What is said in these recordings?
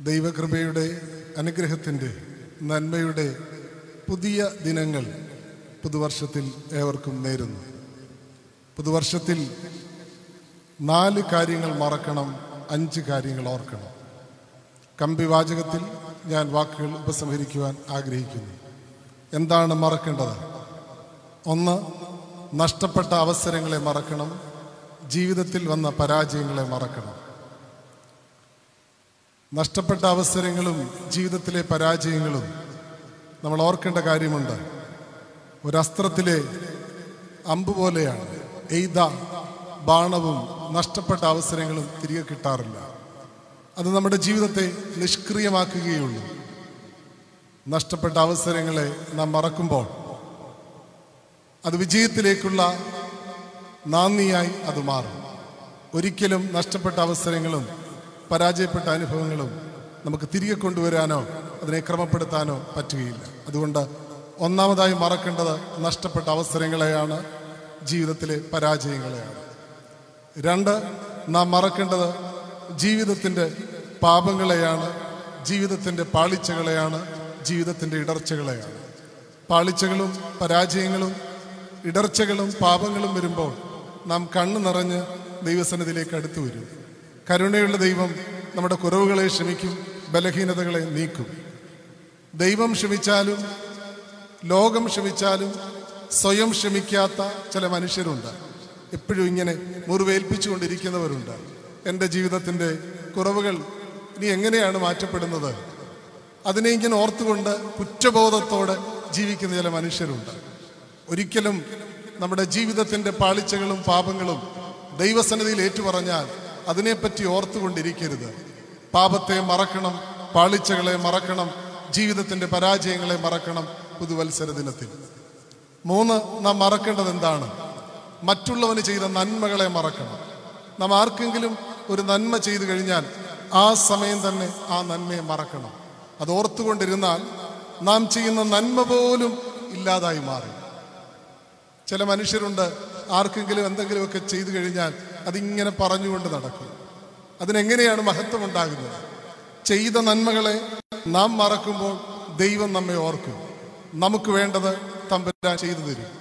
ദൈവകൃപയുടെ അനുഗ്രഹത്തിന്റെ നന്മയുടെ പുതിയ ദിനങ്ങൾ പുതുവർഷത്തിൽ ഏവർക്കും നേരുന്നു. പുതുവർഷത്തിൽ നാല് കാര്യങ്ങൾ മറക്കണം അഞ്ച് കാര്യങ്ങൾ ഓർക്കണം. കമ്പി വാചകത്തിൽ ഞാൻ വാക്കുകൾ ഉപസംഹരിക്കുവാൻ ആഗ്രഹിക്കുന്നു. എന്താണ് മറക്കേണ്ടത്? ഒന്ന് നഷ്ടപ്പെട്ട അവസരങ്ങളെ മറക്കണം ജീവിതത്തിൽ വന്ന പരാജയങ്ങളെ മറക്കണം. നഷ്ടപ്പെട്ട അവസരങ്ങളും ജീവിതത്തിലെ പരാജയങ്ങളും നമ്മൾ ഓർക്കേണ്ട കാര്യമുണ്ട്. ഒരസ്ത്രത്തിലെ അമ്പ് പോലെയാണ്. എയ്ത ബാണവും നഷ്ടപ്പെട്ട അവസരങ്ങളും തിരികെ കിട്ടാറില്ല. അത് നമ്മുടെ ജീവിതത്തെ നിഷ്ക്രിയമാക്കുകയുള്ളൂ. നഷ്ടപ്പെട്ട അവസരങ്ങളെ നാം മറക്കുമ്പോൾ അത് വിജയത്തിലേക്കുള്ള നാന്ദിയായി അത് മാറും. ഒരിക്കലും നഷ്ടപ്പെട്ട അവസരങ്ങളും പരാജയപ്പെട്ട അനുഭവങ്ങളും നമുക്ക് തിരികെ കൊണ്ടുവരാനോ അതിനെ ക്രമപ്പെടുത്താനോ പറ്റുകയില്ല. അതുകൊണ്ട് ഒന്നാമതായി മറക്കേണ്ടത് നഷ്ടപ്പെട്ട അവസരങ്ങളെയാണ് ജീവിതത്തിലെ പരാജയങ്ങളെയാണ്. രണ്ട് നാം മറക്കേണ്ടത് ജീവിതത്തിന്റെ പാപങ്ങളെയാണ് ജീവിതത്തിന്റെ പാളിച്ചകളെയാണ് ജീവിതത്തിന്റെ ഇടർച്ചകളെയാണ്. പാളിച്ചകളും പരാജയങ്ങളും ഇടർച്ചകളും പാപങ്ങളും വരുമ്പോൾ നാം കണ്ണു നിറഞ്ഞ് ദൈവസന്നിധിയിലേക്ക് അടുത്തു വരും. കരുണയുള്ള ദൈവം നമ്മുടെ കുറവുകളെ ക്ഷമിക്കും ബലഹീനതകളെ നീക്കും. ദൈവം ക്ഷമിച്ചാലും ലോകം ക്ഷമിച്ചാലും സ്വയം ക്ഷമിക്കാത്ത ചില മനുഷ്യരുണ്ട്. എപ്പോഴും ഇങ്ങനെ മുറിവേൽപ്പിച്ചുകൊണ്ടിരിക്കുന്നവരുണ്ട്. എന്റെ ജീവിതത്തിന്റെ കുറവുകൾ ഇനി എങ്ങനെയാണ് മാറ്റപ്പെടുന്നത്? അതിനെ ഇങ്ങനെ ഓർത്തുകൊണ്ട് കുറ്റബോധത്തോടെ ജീവിക്കുന്ന ചില മനുഷ്യരുണ്ട്. ഒരിക്കലും നമ്മുടെ ജീവിതത്തിന്റെ പാളിച്ചകളും പാപങ്ങളും ദൈവസന്നിധിയിൽ ഏറ്റുപറഞ്ഞാൽ അതിനെപ്പറ്റി ഓർത്തുകൊണ്ടിരിക്കരുത്. പാപത്തെ മറക്കണം പാളിച്ചകളെ മറക്കണം ജീവിതത്തിന്റെ പരാജയങ്ങളെ മറക്കണം പുതുവത്സര ദിനത്തിൽ. മൂന്ന് നാം മറക്കേണ്ടത് എന്താണ്? മറ്റുള്ളവന് ചെയ്ത നന്മകളെ മറക്കണം. നാം ആർക്കെങ്കിലും ഒരു നന്മ ചെയ്തു കഴിഞ്ഞാൽ ആ സമയം തന്നെ ആ നന്മയെ മറക്കണം. അത് ഓർത്തുകൊണ്ടിരുന്നാൽ നാം ചെയ്യുന്ന നന്മ പോലും ഇല്ലാതായി മാറി. ചില മനുഷ്യരുണ്ട് ആർക്കെങ്കിലും എന്തെങ്കിലുമൊക്കെ ചെയ്തു കഴിഞ്ഞാൽ അതിങ്ങനെ പറഞ്ഞുകൊണ്ട് നടക്കും. അതിനെങ്ങനെയാണ് മഹത്വം ഉണ്ടാകുന്നത് ചെയ്ത നന്മകളെ നാം മറക്കുമ്പോൾ ദൈവം നമ്മെ ഓർക്കും. നമുക്ക് വേണ്ടത് തമ്പുരാൻ ചെയ്തു തരും.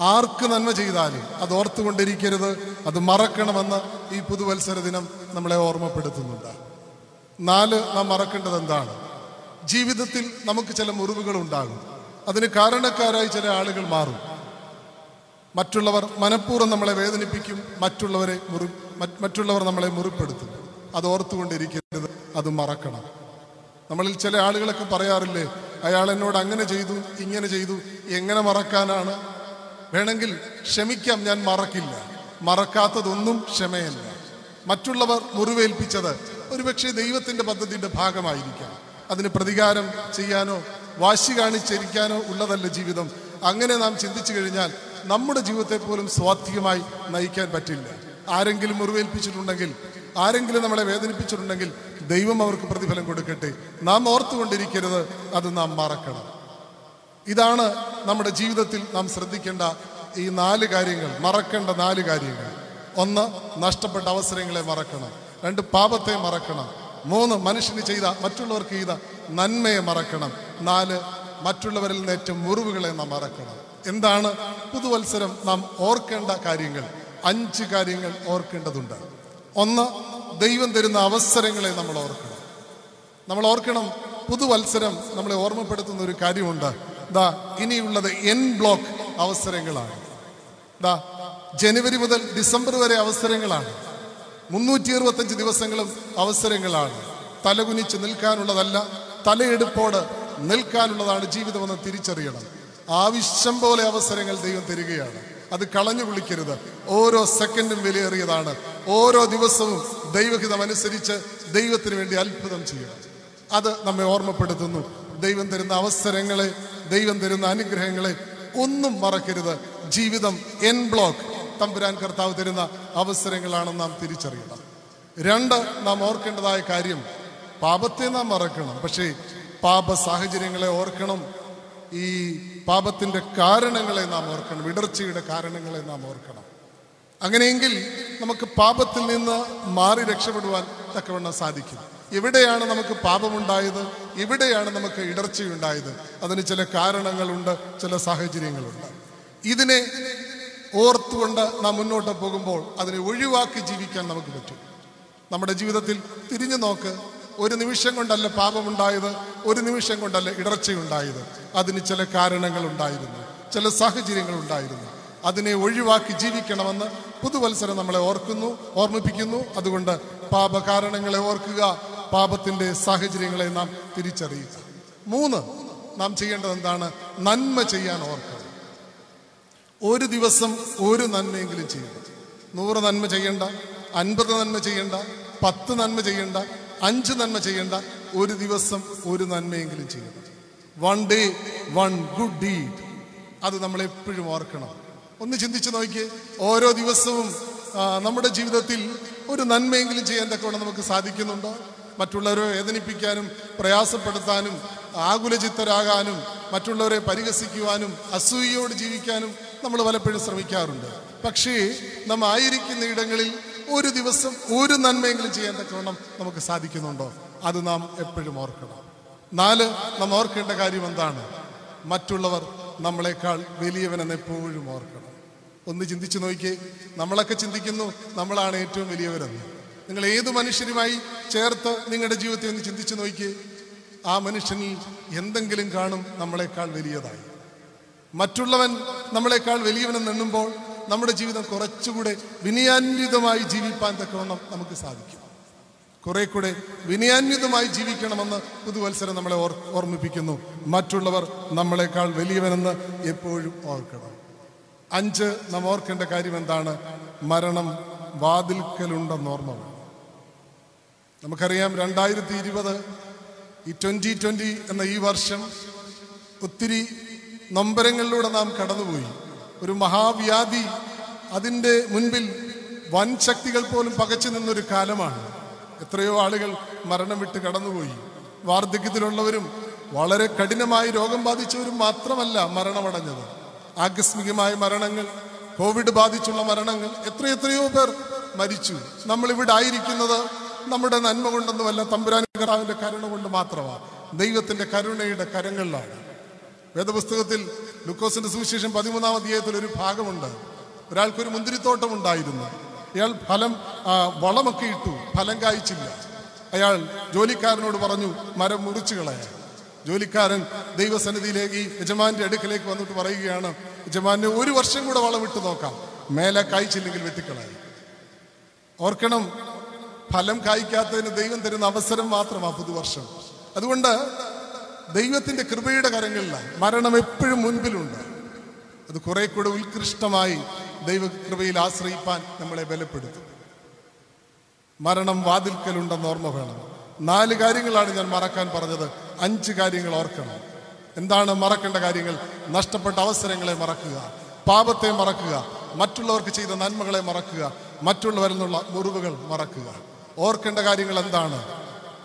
ആർക്ക് നന്മ ചെയ്താലും അത് ഓർത്തുകൊണ്ടിരിക്കരുത് അത് മറക്കണമെന്ന് ഈ പുതുവത്സര ദിനം നമ്മളെ ഓർമ്മപ്പെടുത്തുന്നുണ്ട്. നാല് നാം മറക്കേണ്ടത് എന്താണ്? ജീവിതത്തിൽ നമുക്ക് ചില മുറിവുകൾ ഉണ്ടാകും അതിന് കാരണക്കാരായി ചില ആളുകൾ മാറും. മറ്റുള്ളവർ മനഃപൂർവം നമ്മളെ വേദനിപ്പിക്കും മറ്റുള്ളവരെ മുറി മറ്റുള്ളവർ നമ്മളെ മുറിപ്പെടുത്തും. അത് ഓർത്തുകൊണ്ടിരിക്കരുത് അത് മറക്കണം. നമ്മളിൽ ചില ആളുകളൊക്കെ പറയാറില്ലേ അയാൾ എന്നോട് അങ്ങനെ ചെയ്തു ഇങ്ങനെ ചെയ്തു എങ്ങനെ മറക്കാനാണ്? വേണമെങ്കിൽ ക്ഷമിക്കാം ഞാൻ മറക്കില്ല. മറക്കാത്തതൊന്നും ക്ഷമയല്ല. മറ്റുള്ളവർ മുറിവേൽപ്പിച്ചത് ഒരുപക്ഷെ ദൈവത്തിന്റെ പദ്ധതിയുടെ ഭാഗമായിരിക്കാം. അതിന് പ്രതികാരം ചെയ്യാനോ വാശി കാണിച്ചിരിക്കാനോ ഉള്ളതല്ല ജീവിതം. അങ്ങനെ നാം ചിന്തിച്ചു കഴിഞ്ഞാൽ നമ്മുടെ ജീവിതത്തെ പോലും സ്വാത്വികമായി നയിക്കാൻ പറ്റില്ല. ആരെങ്കിലും മുറിവേൽപ്പിച്ചിട്ടുണ്ടെങ്കിൽ ആരെങ്കിലും നമ്മളെ വേദനിപ്പിച്ചിട്ടുണ്ടെങ്കിൽ ദൈവം അവർക്ക് പ്രതിഫലം കൊടുക്കട്ടെ. നാം ഓർത്തുകൊണ്ടിരിക്കരുത് അത് നാം മറക്കണം. ഇതാണ് നമ്മുടെ ജീവിതത്തിൽ നാം ശ്രദ്ധിക്കേണ്ട ഈ നാല് കാര്യങ്ങൾ മറക്കേണ്ട നാല് കാര്യങ്ങൾ. ഒന്ന് നഷ്ടപ്പെട്ട അവസരങ്ങളെ മറക്കണം. രണ്ട് പാപത്തെ മറക്കണം. മൂന്ന് മനുഷ്യന് ചെയ്ത മറ്റുള്ളവർക്ക് ചെയ്ത നന്മയെ മറക്കണം. നാല് മറ്റുള്ളവരിൽ നിന്ന് ഏറ്റവും മുറിവുകളെ നാം മറക്കണം. എന്താണ് പുതുവത്സരം നാം ഓർക്കേണ്ട കാര്യങ്ങൾ? അഞ്ച് കാര്യങ്ങൾ ഓർക്കേണ്ടതുണ്ട്. ഒന്ന് ദൈവം തരുന്ന അവസരങ്ങളെ നമ്മൾ ഓർക്കണം. നമ്മൾ ഓർക്കണം പുതുവത്സരം നമ്മളെ ഓർമ്മപ്പെടുത്തുന്ന ഒരു കാര്യമുണ്ട്. ദാ ഇനിയുള്ളത് എൻ ബ്ലോക്ക് അവസരങ്ങളാണ്. ദാ ജനുവരി മുതൽ ഡിസംബർ വരെ അവസരങ്ങളാണ്. മുന്നൂറ്റി അറുപത്തഞ്ച് ദിവസങ്ങളും അവസരങ്ങളാണ്. തലകുനിച്ച് നിൽക്കാനുള്ളതല്ല തലയെടുപ്പോട് നിൽക്കാനുള്ളതാണ് ജീവിതമെന്ന് തിരിച്ചറിയണം. ആവശ്യം പോലെ അവസരങ്ങൾ ദൈവം തരികയാണ്. അത് കളഞ്ഞു കുളിക്കരുത് ഓരോ സെക്കൻഡും വിലയേറിയതാണ്. ഓരോ ദിവസവും ദൈവഹിതം അനുസരിച്ച് ദൈവത്തിന് വേണ്ടി അത്ഭുതം ചെയ്യുക. അത് നമ്മെ ഓർമ്മപ്പെടുത്തുന്നു. ദൈവം തരുന്ന അവസരങ്ങളെ ദൈവം തരുന്ന അനുഗ്രഹങ്ങളെ ഒന്നും മറക്കരുത്. ജീവിതം എൻ ബ്ലോക്ക് തമ്പുരാൻ കർത്താവ് തരുന്ന അവസരങ്ങളാണെന്ന് നാം തിരിച്ചറിയണം. രണ്ട് നാം ഓർക്കേണ്ടതായ കാര്യം പാപത്തെ നാം മറക്കണം. പക്ഷേ പാപ സാഹചര്യങ്ങളെ ഓർക്കണം. ഈ പാപത്തിന്റെ കാരണങ്ങളെ നാം ഓർക്കണം ഇടർച്ചയുടെ കാരണങ്ങളെ നാം ഓർക്കണം. അങ്ങനെയെങ്കിൽ നമുക്ക് പാപത്തിൽ നിന്ന് മാറി രക്ഷപ്പെടുവാൻ തക്കവണ്ണം സാധിക്കും. എവിടെയാണ് നമുക്ക് പാപമുണ്ടായത്? എവിടെയാണ് നമുക്ക് ഇടർച്ചയുണ്ടായത്? അതിന് ചില കാരണങ്ങളുണ്ട് ചില സാഹചര്യങ്ങളുണ്ട്. ഇതിനെ ഓർത്തുകൊണ്ട് നാം മുന്നോട്ട് പോകുമ്പോൾ അതിനെ ഒഴിവാക്കി ജീവിക്കാൻ നമുക്ക് പറ്റും. നമ്മുടെ ജീവിതത്തിൽ തിരിഞ്ഞു നോക്ക് ഒരു നിമിഷം കൊണ്ടല്ല പാപമുണ്ടായത് ഒരു നിമിഷം കൊണ്ടല്ല ഇടർച്ചയുണ്ടായത്. അതിന് ചില കാരണങ്ങൾ ഉണ്ടായിരുന്നു ചില സാഹചര്യങ്ങൾ ഉണ്ടായിരുന്നു അതിനെ ഒഴിവാക്കി ജീവിക്കണമെന്ന് പുതുവത്സരം നമ്മളെ ഓർക്കുന്നു ഓർമ്മിപ്പിക്കുന്നു. അതുകൊണ്ട് പാപകാരണങ്ങളെ ഓർക്കുക പാപത്തിന്റെ സാഹചര്യങ്ങളെ നാം തിരിച്ചറിയുക. മൂന്ന് നാം ചെയ്യേണ്ടത് എന്താണ്? നന്മ ചെയ്യാൻ ഓർക്കുക ഒരു ദിവസം ഒരു നന്മയെങ്കിലും ചെയ്യുക. നൂറ് നന്മ ചെയ്യണ്ട അൻപത് നന്മ ചെയ്യണ്ട പത്ത് നന്മ ചെയ്യണ്ട അഞ്ച് നന്മ ചെയ്യേണ്ട ഒരു ദിവസം ഒരു നന്മയെങ്കിലും ചെയ്യണം. One day one good deed അത് നമ്മൾ എപ്പോഴും ഓർക്കണം. ഒന്ന് ചിന്തിച്ച് നോക്കിയേ. ഓരോ ദിവസവും നമ്മുടെ ജീവിതത്തിൽ ഒരു നന്മയെങ്കിലും ചെയ്യാൻ തക്കവണ്ണം നമുക്ക് സാധിക്കുന്നുണ്ടോ? മറ്റുള്ളവരെ വേദനിപ്പിക്കാനും പ്രയാസപ്പെടുത്താനും ആകുലചിത്തരാകാനും മറ്റുള്ളവരെ പരിഹസിക്കുവാനും അസൂയയോട് ജീവിക്കാനും നമ്മൾ പലപ്പോഴും ശ്രമിക്കാറുണ്ട്. പക്ഷേ നാം ആയിരിക്കുന്ന ഇടങ്ങളിൽ ഒരു ദിവസം ഒരു നന്മയെങ്കിലും ചെയ്യാൻ തക്കവണ്ണം നമുക്ക് സാധിക്കുന്നുണ്ടോ? അത് നാം എപ്പോഴും ഓർക്കണം. നാല് നാം ഓർക്കേണ്ട കാര്യം എന്താണ്? മറ്റുള്ളവർ നമ്മളെക്കാൾ വലിയവനെന്ന് എപ്പോഴും ഓർക്കണം. ഒന്ന് ചിന്തിച്ചു നോക്കിയേ. നമ്മളൊക്കെ ചിന്തിക്കുന്നു നമ്മളാണ് ഏറ്റവും വലിയവരെന്ന്. നിങ്ങൾ ഏത് മനുഷ്യരുമായി ചേർത്ത് നിങ്ങളുടെ ജീവിതത്തെ ഒന്ന് ചിന്തിച്ചു നോക്കിയേ. ആ മനുഷ്യനിൽ എന്തെങ്കിലും കാണും നമ്മളെക്കാൾ വലിയതായി. മറ്റുള്ളവൻ നമ്മളെക്കാൾ വലിയവനെന്ന് എണ്ണുമ്പോൾ നമ്മുടെ ജീവിതം കുറച്ചുകൂടെ വിനയാന്വിതമായി ജീവിപ്പാൻ തക്കവണ്ണം നമുക്ക് സാധിക്കും. കുറെ കൂടെ വിനയാന്വിതമായി ജീവിക്കണമെന്ന് പുതുവത്സരം നമ്മളെ ഓർമ്മിപ്പിക്കുന്നു. മറ്റുള്ളവർ നമ്മളെക്കാൾ വലിയവനെന്ന് എപ്പോഴും ഓർക്കണം. അഞ്ച് നാം ഓർക്കേണ്ട കാര്യം എന്താണ്? മരണം വാതിൽക്കലുണ്ടെന്ന് ഓർമ്മ നമുക്കറിയാം രണ്ടായിരത്തി ഇരുപത് ഈ ട്വന്റി ട്വന്റി എന്ന ഈ വർഷം ഒത്തിരി നൊമ്പരങ്ങളിലൂടെ നാം കടന്നുപോയി. ഒരു മഹാവ്യാധി അതിന്റെ മുൻപിൽ വൻ ശക്തികൾ പോലും പകച്ചു നിന്നൊരു കാലമാണ്. എത്രയോ ആളുകൾ മരണം വിട്ട് കടന്നുപോയി. വാർദ്ധക്യത്തിലുള്ളവരും വളരെ കഠിനമായി രോഗം ബാധിച്ചവരും മാത്രമല്ല മരണമടഞ്ഞത്. ആകസ്മികമായ മരണങ്ങൾ കോവിഡ് ബാധിച്ചുള്ള മരണങ്ങൾ എത്രയെത്രയോ പേർ മരിച്ചു. നമ്മളിവിടെ ആയിരിക്കുന്നത് നമ്മുടെ നന്മ കൊണ്ടൊന്നുമല്ല തമ്പുരാൻ കർത്താവിന്റെ കരുണ കൊണ്ട് മാത്രമാണ് ദൈവത്തിന്റെ കരുണയുടെ കരങ്ങളിലാണ്. വേദപുസ്തകത്തിൽ ലുക്കോസിന്റെ സുവിശേഷം പതിമൂന്നാം അധ്യായത്തിൽ ഒരു ഭാഗമുണ്ട്. ഒരാൾക്കൊരു മുന്തിരിത്തോട്ടം ഉണ്ടായിരുന്നു. അയാൾ ഫലം വളമൊക്കെ ഇട്ടു. ഫലം കായ്ച്ചില്ല. അയാൾ ജോലിക്കാരനോട് പറഞ്ഞു മരം മുറിച്ചു കളയാൻ. ജോലിക്കാരൻ ദൈവസന്നിധിയിലേക്ക് യജമാന്റെ അടുക്കലേക്ക് വന്നിട്ട് പറയുകയാണ് യജമാനെ ഒരു വർഷം കൂടെ വളമിട്ട് നോക്കാം. മേലെ കായ്ച്ചില്ലെങ്കിൽ വെട്ടിക്കളയാം ഓർക്കണം ഫലം കായ്ക്കാത്തതിന് ദൈവം തരുന്ന അവസരം മാത്രമാ പുതുവർഷം. അതുകൊണ്ട് ദൈവത്തിന്റെ കൃപയുടെ കരങ്ങളിലാണ് മരണം എപ്പോഴും മുൻപിലുണ്ട്. അത് കുറെ കൂടെ ഉത്കൃഷ്ടമായി ദൈവകൃപയിൽ ആശ്രയിപ്പാൻ നമ്മളെ ബലപ്പെടുത്തും. മരണം വാതിൽക്കലുണ്ടെന്ന് ഓർമ്മ വേണം. നാല് കാര്യങ്ങളാണ് ഞാൻ മറക്കാൻ പറഞ്ഞത്. അഞ്ച് കാര്യങ്ങൾ ഓർക്കണം. എന്താണ് മറക്കേണ്ട കാര്യങ്ങൾ? നഷ്ടപ്പെട്ട അവസരങ്ങളെ മറക്കുക പാപത്തെ മറക്കുക മറ്റുള്ളവർക്ക് ചെയ്ത നന്മകളെ മറക്കുക മറ്റുള്ളവരിൽ നിന്നുള്ള മുറിവുകൾ മറക്കുക. ഓർക്കേണ്ട കാര്യങ്ങൾ എന്താണ്?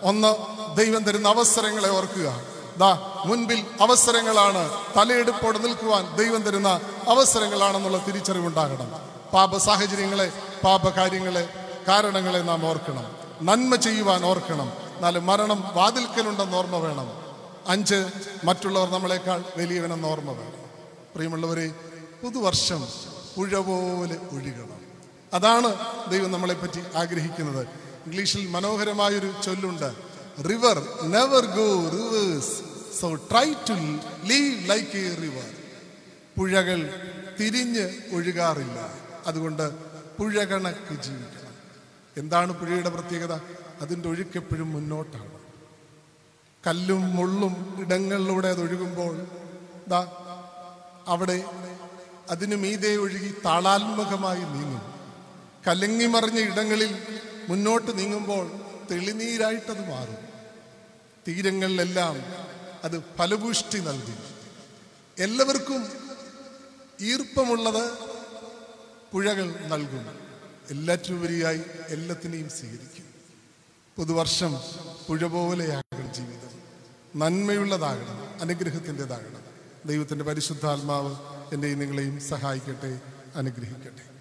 ഒന്ന് ദൈവം തരുന്ന അവസരങ്ങളെ ഓർക്കുക. ദാ മുൻപിൽ അവസരങ്ങളാണ് തലയെടുപ്പോടെ നിൽക്കുവാൻ ദൈവം തരുന്ന അവസരങ്ങളാണെന്നുള്ള തിരിച്ചറിവുണ്ടാകണം. പാപ സാഹചര്യങ്ങളെ പാപ കാര്യങ്ങളെ കാരണങ്ങളെ നാം ഓർക്കണം. നന്മ ചെയ്യുവാൻ ഓർക്കണം. നാല് മരണം വാതിൽക്കലുണ്ടെന്ന് ഓർമ്മ വേണം. അഞ്ച് മറ്റുള്ളവർ നമ്മളെക്കാൾ വലിയവനെന്ന് ഓർമ്മ വേണം. പ്രിയമുള്ളവരെ പുതുവർഷം പുഴ പോലെ ഒഴുകണം. അതാണ് ദൈവം നമ്മളെ പറ്റി ആഗ്രഹിക്കുന്നത്. ഇംഗ്ലീഷിൽ മനോഹരമായൊരു ചൊല്ലുണ്ട്. River never go reverse so try to live like a river പുഴകൾ തിരിഞ്ഞ് ഒഴുകാറില്ല. അതുകൊണ്ട് പുഴകണക്ക് ജീവിക്കണം. എന്താണ് പുഴയുടെ പ്രത്യേകത? അതിന്റെ ഒഴുക്കെപ്പോഴും മുന്നോട്ടാണ്. കല്ലും മുള്ളും ഇടങ്ങളിലൂടെ അത് ഒഴുകുമ്പോൾ ദാ അവിടെ അതിനു മീതെ ഒഴുകി താളാത്മകമായി നീങ്ങും. കലങ്ങി മറിഞ്ഞ ഇടങ്ങളിൽ മുന്നോട്ട് നീങ്ങുമ്പോൾ തെളിനീരായിട്ടത് മാറും. തീരങ്ങളിലെല്ലാം അത് ഫലപുഷ്ടി നൽകി. എല്ലാവർക്കും ഈർപ്പമുള്ളത് പുഴകൾ നൽകും. എല്ലാറ്റുപരിയായി എല്ലാത്തിനെയും സ്വീകരിക്കും. പുതുവർഷം പുഴ പോലെയാകണം ജീവിതം. നന്മയുള്ളതാകണം അനുഗ്രഹത്തിന്റെതാകണം. ദൈവത്തിന്റെ പരിശുദ്ധാത്മാവ് എന്റെയും നിങ്ങളെയും സഹായിക്കട്ടെ അനുഗ്രഹിക്കട്ടെ.